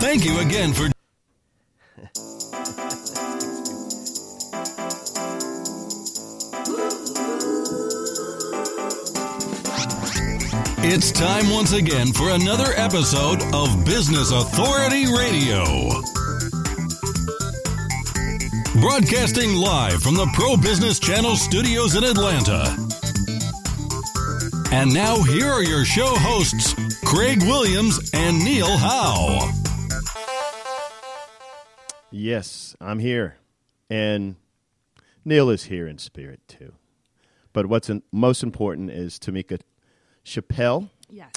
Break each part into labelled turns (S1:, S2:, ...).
S1: Thank you again for. It's time once again for another episode of Business Authority Radio. Broadcasting live from the Pro Business Channel studios in Atlanta. And now, here are your show hosts, Craig Williams and Neil Howe.
S2: Yes, I'm here. And Neil is here in spirit too. But what's in, most important is Tamika Chappell.
S3: Yes.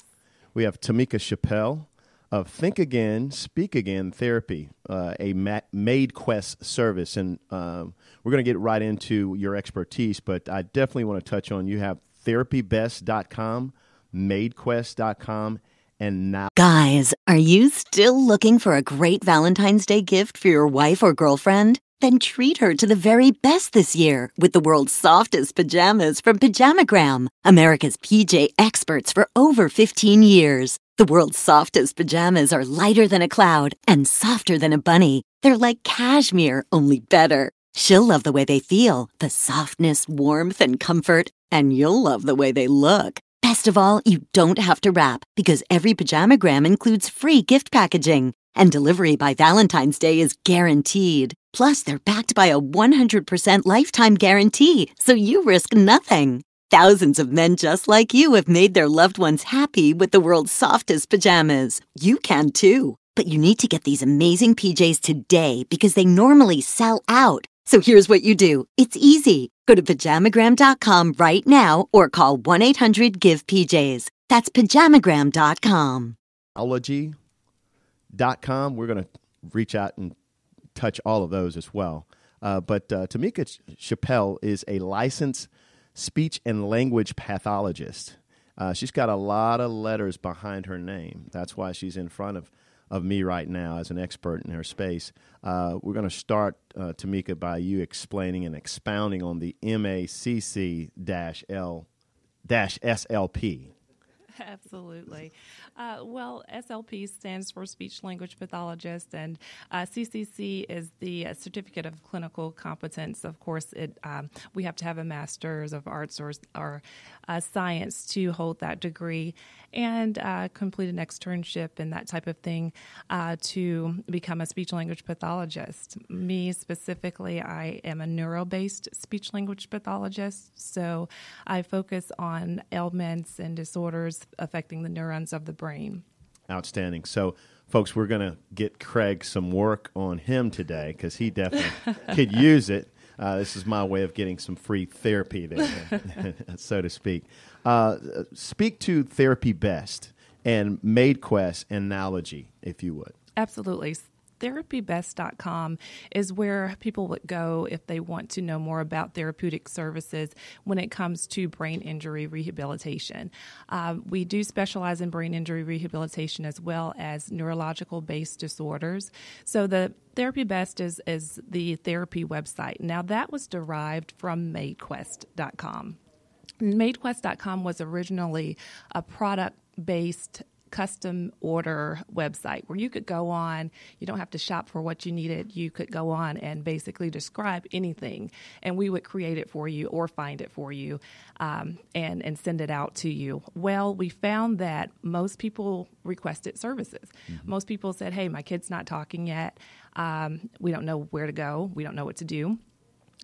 S2: We have Tamika Chappell of Think Again, Speak Again Therapy, uh, a ma- MadeQuest service. And um, we're going to get right into your expertise, but I definitely want to touch on you have therapybest.com, madequest.com, and now.
S4: Guys, are you still looking for a great Valentine's Day gift for your wife or girlfriend? Then treat her to the very best this year with the world's softest pajamas from Pajamagram, America's PJ experts for over 15 years. The world's softest pajamas are lighter than a cloud and softer than a bunny. They're like cashmere, only better. She'll love the way they feel the softness, warmth, and comfort. And you'll love the way they look. Best of all, you don't have to wrap because every pajamagram includes free gift packaging. And delivery by Valentine's Day is guaranteed. Plus, they're backed by a 100% lifetime guarantee, so you risk nothing. Thousands of men just like you have made their loved ones happy with the world's softest pajamas. You can too. But you need to get these amazing PJs today because they normally sell out. So here's what you do it's easy. Go to pajamagram.com right now or call 1 800 GIVE PJs. That's pajamagram.com.
S2: Ology.com. We're going to reach out and touch all of those as well. Uh, but uh, Tamika Ch- Chappell is a licensed speech and language pathologist. Uh, she's got a lot of letters behind her name. That's why she's in front of, of me right now as an expert in her space. Uh, we're going to start, uh, Tamika, by you explaining and expounding on the MACC L SLP.
S3: Absolutely. Uh, well, SLP stands for Speech Language Pathologist, and uh, CCC is the uh, Certificate of Clinical Competence. Of course, it um, we have to have a Master's of Arts or, or uh, Science to hold that degree, and uh, complete an externship and that type of thing uh, to become a speech language pathologist. Me specifically, I am a neuro-based speech language pathologist, so I focus on ailments and disorders affecting the neurons of the brain.
S2: Outstanding. So, folks, we're going to get Craig some work on him today because he definitely could use it. Uh, this is my way of getting some free therapy, there, so to speak. Uh, speak to Therapy Best and MadeQuest Nowlogy, if you would.
S3: Absolutely therapybest.com is where people would go if they want to know more about therapeutic services when it comes to brain injury rehabilitation. Um, we do specialize in brain injury rehabilitation as well as neurological based disorders. So the Therapy Best is, is the therapy website. Now, that was derived from MadeQuest.com. MadeQuest.com was originally a product based custom order website where you could go on, you don't have to shop for what you needed. You could go on and basically describe anything, and we would create it for you or find it for you um, and, and send it out to you. Well, we found that most people requested services. Mm-hmm. Most people said, Hey, my kid's not talking yet. Um, we don't know where to go, we don't know what to do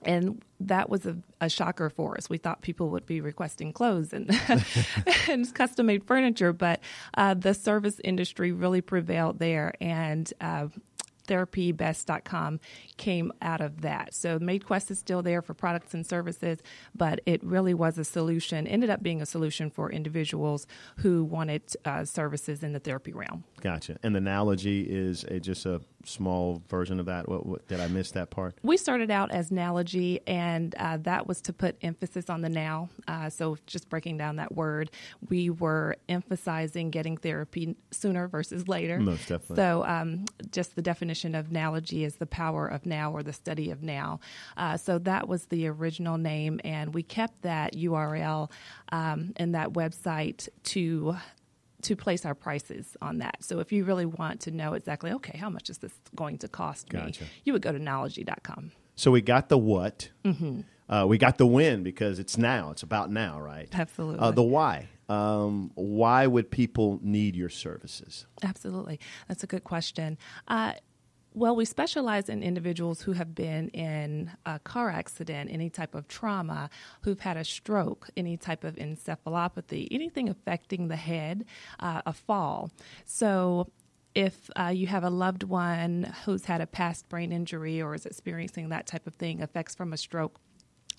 S3: and that was a, a, shocker for us. We thought people would be requesting clothes and, and custom made furniture, but uh, the service industry really prevailed there, and uh, therapybest.com came out of that. So MadeQuest is still there for products and services, but it really was a solution, ended up being a solution for individuals who wanted uh, services in the therapy realm.
S2: Gotcha. And the Nowlogy is a, just a small version of that. What, what, did I miss that part?
S3: We started out as Nowlogy, and uh, that was to put emphasis on the now. Uh, so just breaking down that word, we were emphasizing getting therapy sooner versus later.
S2: Most definitely.
S3: So um, just the definition of Nowlogy is the power of now or the study of now. Uh, so that was the original name, and we kept that URL um, and that website to to place our prices on that. So if you really want to know exactly, okay, how much is this going to cost
S2: Gotcha.
S3: me, you would go to Nowlogy.com.
S2: So we got the what.
S3: Mm-hmm.
S2: Uh, we got the when because it's now. It's about now, right?
S3: Absolutely.
S2: Uh, the why. Um, why would people need your services?
S3: Absolutely. That's a good question. Uh, well, we specialize in individuals who have been in a car accident, any type of trauma, who've had a stroke, any type of encephalopathy, anything affecting the head, uh, a fall. So, if uh, you have a loved one who's had a past brain injury or is experiencing that type of thing, effects from a stroke,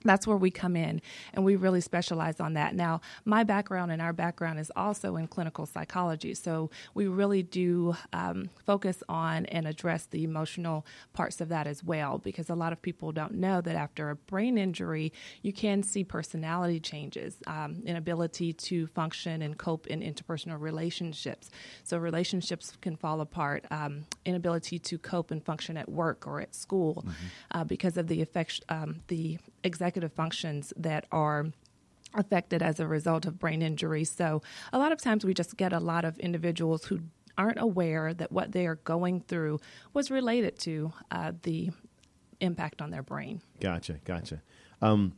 S3: that's where we come in and we really specialize on that. Now, my background and our background is also in clinical psychology, so we really do um, focus on and address the emotional parts of that as well because a lot of people don't know that after a brain injury, you can see personality changes, um, inability to function and cope in interpersonal relationships. So, relationships can fall apart, um, inability to cope and function at work or at school mm-hmm. uh, because of the effect, um, the executive functions that are affected as a result of brain injury. So, a lot of times we just get a lot of individuals who aren't aware that what they are going through was related to uh, the impact on their brain.
S2: Gotcha, gotcha. Um,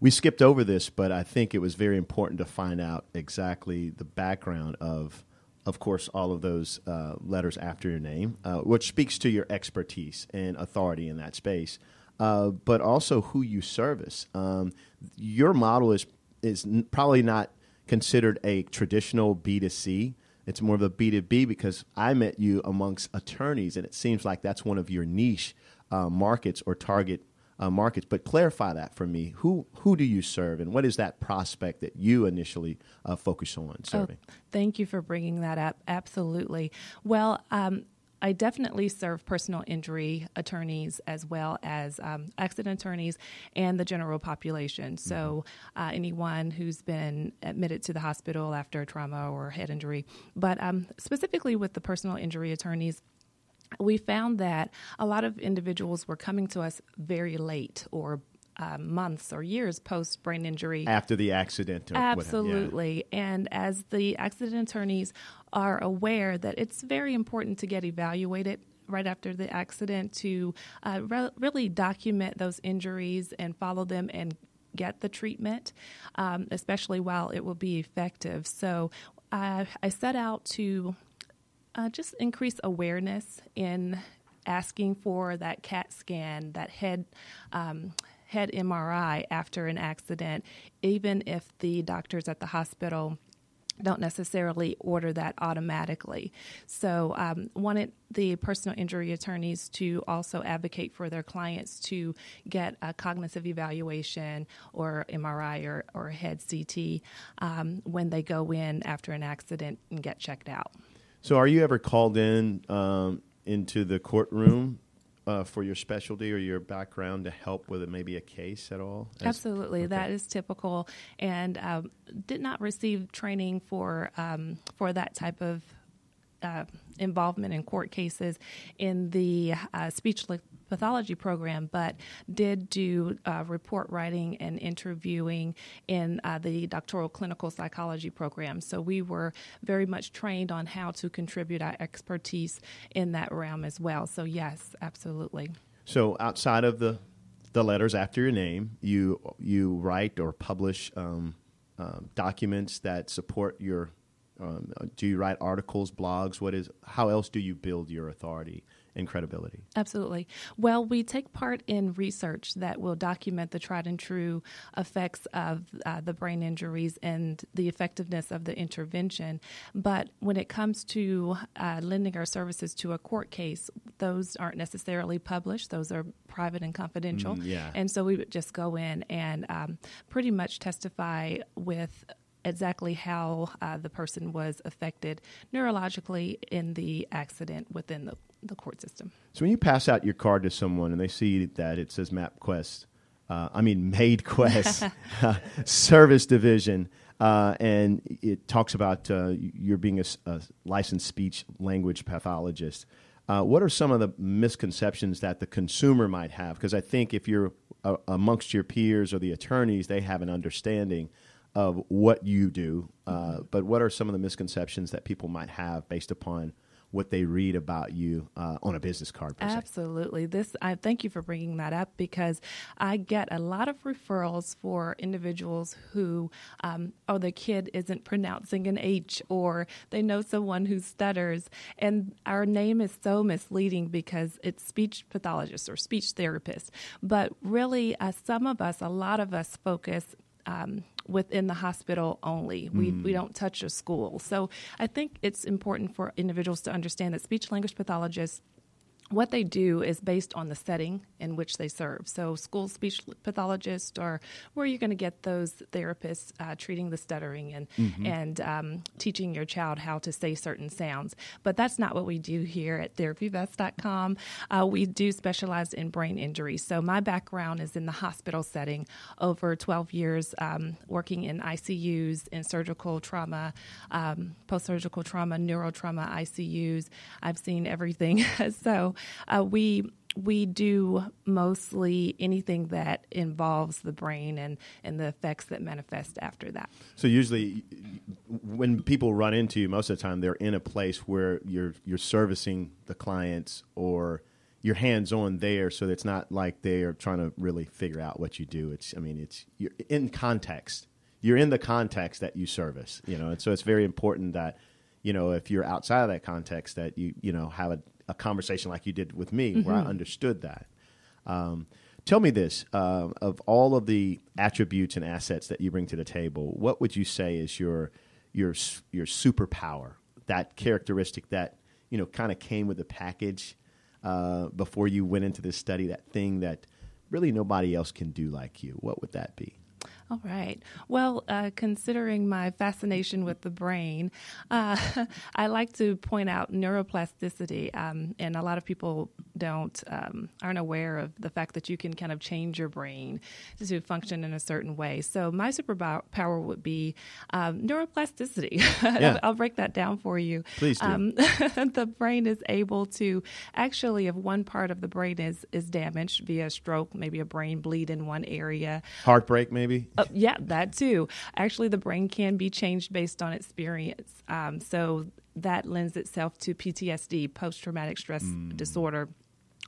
S2: we skipped over this, but I think it was very important to find out exactly the background of, of course, all of those uh, letters after your name, uh, which speaks to your expertise and authority in that space uh, but also who you service. Um, your model is is probably not considered a traditional B 2 C. It's more of a B 2 B because I met you amongst attorneys, and it seems like that's one of your niche uh, markets or target uh, markets. But clarify that for me. Who who do you serve, and what is that prospect that you initially uh, focus on serving?
S3: Oh, thank you for bringing that up. Absolutely. Well, um, I definitely serve personal injury attorneys as well as um, accident attorneys and the general population. So, mm-hmm. uh, anyone who's been admitted to the hospital after a trauma or head injury. But um, specifically with the personal injury attorneys, we found that a lot of individuals were coming to us very late or uh, months or years post brain injury
S2: after the accident.
S3: Absolutely, yeah. and as the accident attorneys are aware that it's very important to get evaluated right after the accident to uh, re- really document those injuries and follow them and get the treatment, um, especially while it will be effective. So uh, I set out to uh, just increase awareness in asking for that CAT scan, that head. Um, head MRI after an accident, even if the doctors at the hospital don't necessarily order that automatically. So, um, wanted the personal injury attorneys to also advocate for their clients to get a cognitive evaluation or MRI or, or head CT um, when they go in after an accident and get checked out.
S2: So, are you ever called in um, into the courtroom uh, for your specialty or your background to help with maybe a case at all?
S3: As, Absolutely, okay. that is typical, and um, did not receive training for um, for that type of uh, involvement in court cases in the uh, speech pathology program, but did do uh, report writing and interviewing in uh, the doctoral clinical psychology program. So we were very much trained on how to contribute our expertise in that realm as well. So, yes, absolutely.
S2: So, outside of the the letters after your name, you you write or publish um, uh, documents that support your um, do you write articles, blogs? What is? How else do you build your authority and credibility?
S3: Absolutely. Well, we take part in research that will document the tried and true effects of uh, the brain injuries and the effectiveness of the intervention. But when it comes to uh, lending our services to a court case, those aren't necessarily published. Those are private and confidential.
S2: Mm, yeah.
S3: And so we would just go in and um, pretty much testify with exactly how uh, the person was affected neurologically in the accident within the, the court system.
S2: So when you pass out your card to someone and they see that it says MapQuest, uh, I mean MadeQuest uh, Service Division, uh, and it talks about uh, you're being a, a, licensed speech language pathologist. Uh, what are some of the misconceptions that the consumer might have? Because I think if you're amongst your peers or the attorneys, they have an understanding of what you do, uh, but what are some of the misconceptions that people might have based upon what they read about you uh, on a business card.
S3: Absolutely. This I thank you for bringing that up because I get a lot of referrals for individuals who, um, oh, the kid isn't pronouncing an H, or they know someone who stutters, and our name is so misleading because it's speech pathologist or speech therapist. But really, uh, some of us, a lot of us, focus um, within the hospital only. We, mm. we don't touch a school. So I think it's important for individuals to understand that speech language pathologists what they do is based on the setting in which they serve. So, school speech pathologists are where you're going to get those therapists uh, treating the stuttering and mm-hmm. and um, teaching your child how to say certain sounds. But that's not what we do here at TherapyBest.com. Uh, we do specialize in brain injury. So, my background is in the hospital setting. Over 12 years um, working in ICUs, in surgical trauma, um, post surgical trauma, neurotrauma ICUs. I've seen everything. so uh, we we do mostly anything that involves the brain and, and the effects that manifest after that.
S2: So usually, when people run into you, most of the time they're in a place where you're you're servicing the clients or you're hands on there, so it's not like they are trying to really figure out what you do. It's I mean it's you're in context. You're in the context that you service, you know, and so it's very important that you know if you're outside of that context that you you know have a a conversation like you did with me, mm-hmm. where I mm-hmm. understood that. Um, tell me this: uh, of all of the attributes and assets that you bring to the table, what would you say is your your your superpower? That characteristic that you know kind of came with the package uh, before you went into this study. That thing that really nobody else can do like you. What would that be?
S3: All right. Well, uh, considering my fascination with the brain, uh, I like to point out neuroplasticity, um, and a lot of people don't um, aren't aware of the fact that you can kind of change your brain to function in a certain way. So my superpower would be um, neuroplasticity. Yeah. I'll break that down for you.
S2: Please do. Um,
S3: the brain is able to actually, if one part of the brain is is damaged via stroke, maybe a brain bleed in one area,
S2: heartbreak, maybe.
S3: Uh, yeah, that too. Actually, the brain can be changed based on experience. Um, so that lends itself to PTSD, post traumatic stress mm. disorder,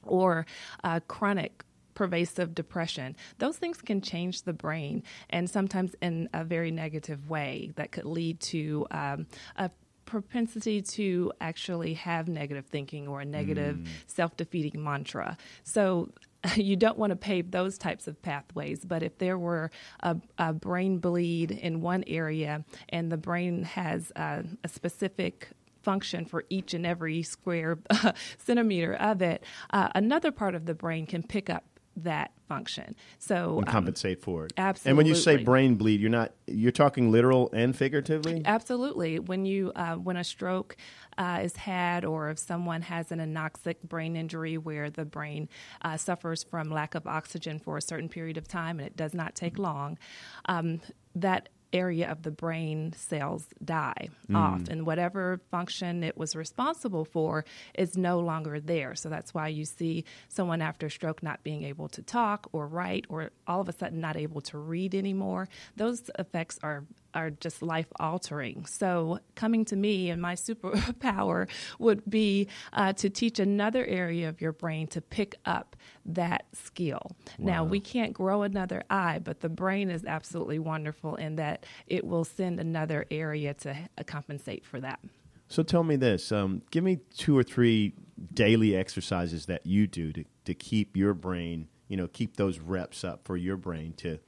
S3: or uh, chronic pervasive depression. Those things can change the brain, and sometimes in a very negative way that could lead to um, a propensity to actually have negative thinking or a negative mm. self defeating mantra. So you don't want to pave those types of pathways. But if there were a, a brain bleed in one area and the brain has a, a specific function for each and every square centimeter of it, uh, another part of the brain can pick up that function. So
S2: and compensate um, for it.
S3: Absolutely.
S2: And when you say brain bleed, you're not you're talking literal and figuratively.
S3: Absolutely. When you uh, when a stroke uh, is had, or if someone has an anoxic brain injury where the brain uh, suffers from lack of oxygen for a certain period of time, and it does not take long, um, that area of the brain cells die mm. off, and whatever function it was responsible for is no longer there. So that's why you see someone after stroke not being able to talk or write, or all of a sudden not able to read anymore. Those effects are are just life altering. So, coming to me and my superpower would be uh, to teach another area of your brain to pick up that skill. Wow. Now, we can't grow another eye, but the brain is absolutely wonderful in that it will send another area to uh, compensate for that.
S2: So, tell me this um, give me two or three daily exercises that you do to, to keep your brain, you know, keep those reps up for your brain to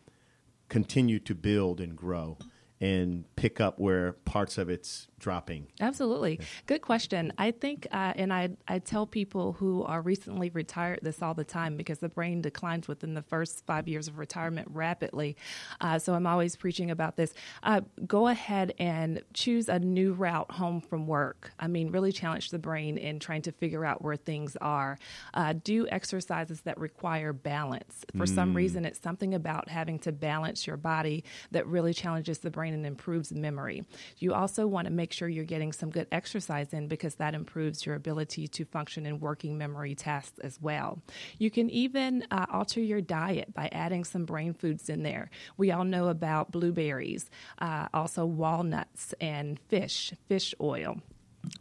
S2: continue to build and grow and pick up where parts of it's dropping?
S3: Absolutely. Good question. I think, uh, and I, I tell people who are recently retired this all the time because the brain declines within the first five years of retirement rapidly. Uh, so I'm always preaching about this. Uh, go ahead and choose a new route home from work. I mean, really challenge the brain in trying to figure out where things are. Uh, do exercises that require balance. For mm. some reason, it's something about having to balance your body that really challenges the brain and improves memory. You also want to make sure you're getting some good exercise in because that improves your ability to function in working memory tasks as well. You can even uh, alter your diet by adding some brain foods in there. We all know about blueberries, uh, also walnuts and fish, fish oil.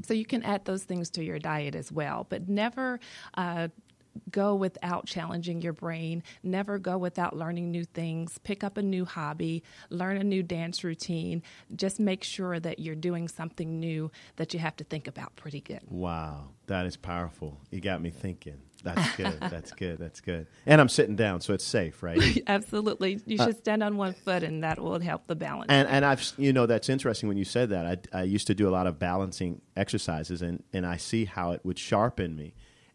S3: So you can add those things to your diet as well, but never uh, go without challenging your brain, never go without learning new things, pick up a new hobby, learn a new dance routine. Just make sure that you're doing something new that you have to think about pretty good.
S2: Wow, that is powerful. You got me thinking. That's good. That's good. That's good. And I'm sitting down, so it's safe, right?
S3: Absolutely. You should uh, stand on one foot, and that will help the balance.
S2: And and I've you know that's interesting when you said that. I I used to do a lot of balancing exercises, and and I see how it would sharpen me.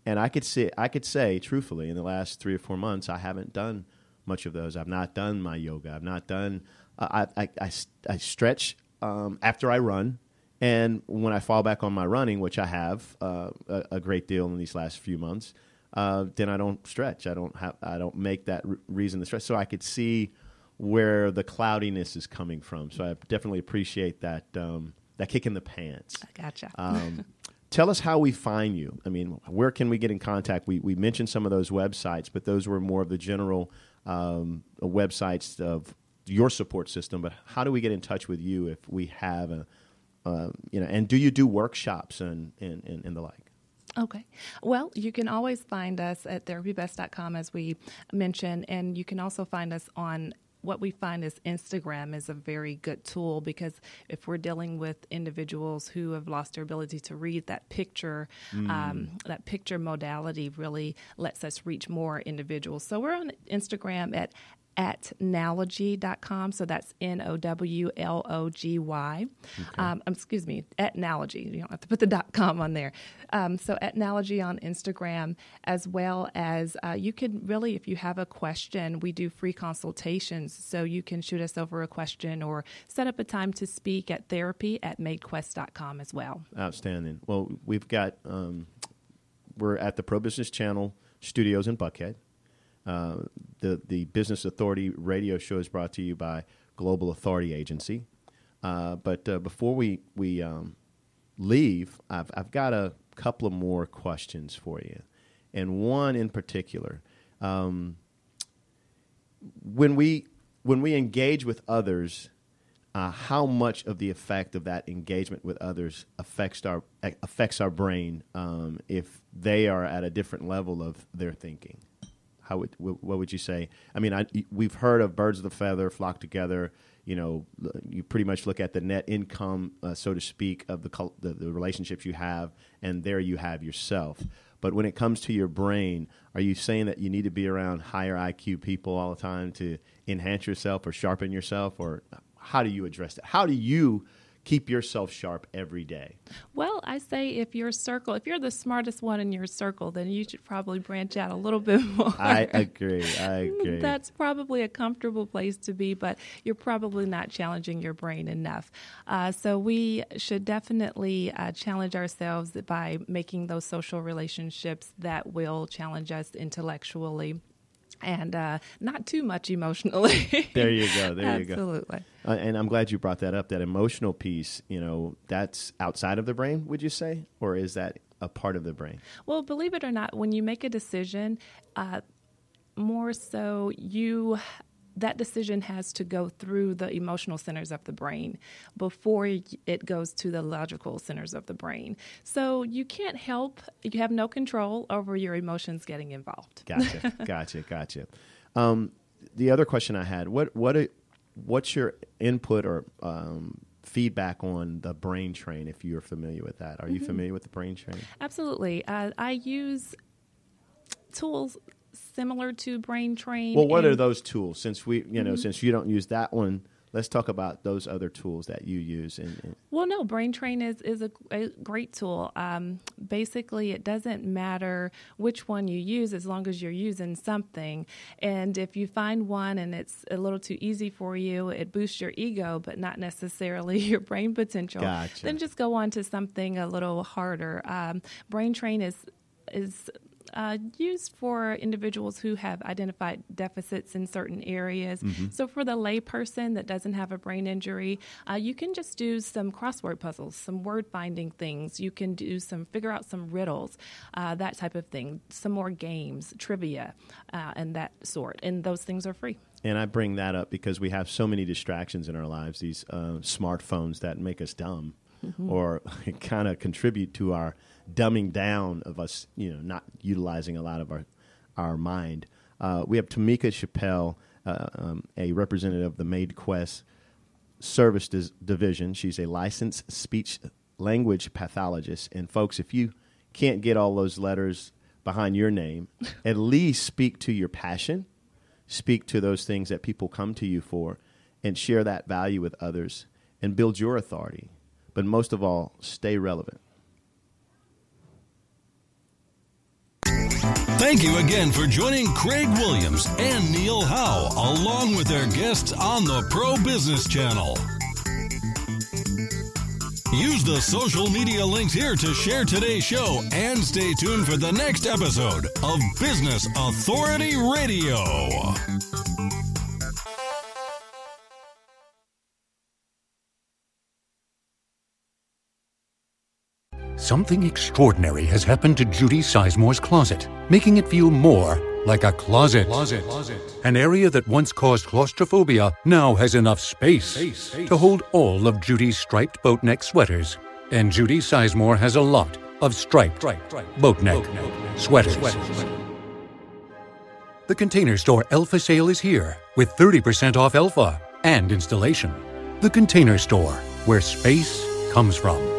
S2: And I could see I could say truthfully, in the last three or four months, I haven't done much of those. I've not done my yoga. I've not done. Uh, I, I, I I stretch um, after I run. And when I fall back on my running, which I have uh, a, a, great deal in these last few months, uh, then I don't stretch. I don't have. I don't make that reason to stretch. So I could see where the cloudiness is coming from. So I definitely appreciate that um, that kick in the pants.
S3: I gotcha.
S2: Um, tell us how we find you. I mean, where can we get in contact? We we mentioned some of those websites, but those were more of the general um, websites of your support system. But how do we get in touch with you if we have a uh, you know, and do you do workshops and, and, and, and the like?
S3: Okay. Well, you can always find us at therapybest.com, as we mentioned, and you can also find us on what we find is Instagram is a very good tool because if we're dealing with individuals who have lost their ability to read, that picture, mm. um, that picture modality really lets us reach more individuals. So we're on Instagram at at nowlogy.com. So that's N O W L O G Y. Okay. Um, um, excuse me, at Nowlogy. You don't have to put the dot com on there. Um, so at Nowlogy on Instagram, as well as uh, you can really, if you have a question, we do free consultations. So you can shoot us over a question or set up a time to speak at therapy at madequest.com as well.
S2: Outstanding. Well, we've got, um, we're at the Pro Business Channel studios in Buckhead. Uh, the the Business Authority radio show is brought to you by Global Authority Agency. Uh, but uh, before we we um, leave, I've I've got a couple of more questions for you, and one in particular. Um, when we when we engage with others, uh, how much of the effect of that engagement with others affects our affects our brain um, if they are at a different level of their thinking? How would what would you say? I mean, I, we've heard of birds of the feather flock together. You know, you pretty much look at the net income, uh, so to speak, of the, the the relationships you have, and there you have yourself. But when it comes to your brain, are you saying that you need to be around higher IQ people all the time to enhance yourself or sharpen yourself, or how do you address that? How do you keep yourself sharp every day?
S3: Well, I say if your circle, if you're the smartest one in your circle, then you should probably branch out a little bit more.
S2: I agree. I agree.
S3: That's probably a comfortable place to be, but you're probably not challenging your brain enough. Uh, so we should definitely uh, challenge ourselves by making those social relationships that will challenge us intellectually and uh, not too much emotionally.
S2: there you go. There
S3: you go. Absolutely.
S2: Uh, and I'm glad you brought that up. That emotional piece, you know, that's outside of the brain. Would you say, or is that a part of the brain?
S3: Well, believe it or not, when you make a decision, uh, more so you that decision has to go through the emotional centers of the brain before it goes to the logical centers of the brain. So you can't help, you have no control over your emotions getting involved.
S2: Gotcha, gotcha, gotcha. Um, the other question I had what, what, what's your input or um, feedback on the brain train if you're familiar with that? Are you mm-hmm. familiar with the brain train?
S3: Absolutely. Uh, I use tools similar to Brain Train.
S2: Well, what are those tools? Since we, you know, mm-hmm. since you don't use that one, let's talk about those other tools that you use. In, in
S3: well, no, Brain Train is is a, a great tool. Um, basically, it doesn't matter which one you use as long as you're using something. And if you find one and it's a little too easy for you, it boosts your ego, but not necessarily your brain potential.
S2: Gotcha.
S3: Then just go on to something a little harder. Um, Brain Train is is uh, used for individuals who have identified deficits in certain areas.
S2: Mm-hmm.
S3: So, for the layperson that doesn't have a brain injury, uh, you can just do some crossword puzzles, some word finding things. You can do some, figure out some riddles, uh, that type of thing, some more games, trivia, uh, and that sort. And those things are free.
S2: And I bring that up because we have so many distractions in our lives, these uh, smartphones that make us dumb or kind of contribute to our dumbing down of us, you know, not utilizing a lot of our, our mind. Uh, we have Tamika Chappell, uh, um, a representative of the MadeQuest Service Dis- Division. She's a licensed speech language pathologist. And folks, if you can't get all those letters behind your name, at least speak to your passion speak to those things that people come to you for and share that value with others and build your authority. But most of all, stay relevant.
S1: Thank you again for joining Craig Williams and Neil Howe along with their guests on the Pro Business Channel. Use the social media links here to share today's show and stay tuned for the next episode of Business Authority Radio.
S5: Something extraordinary has happened to Judy Sizemore's closet, making it feel more like a closet. Closet. closet. An area that once caused claustrophobia now has enough space, to hold all of Judy's striped boat neck sweaters. And Judy Sizemore has a lot of striped boat neck sweaters. The Container Store Elfa sale is here with 30% off Elfa and installation. The Container Store, where space comes from.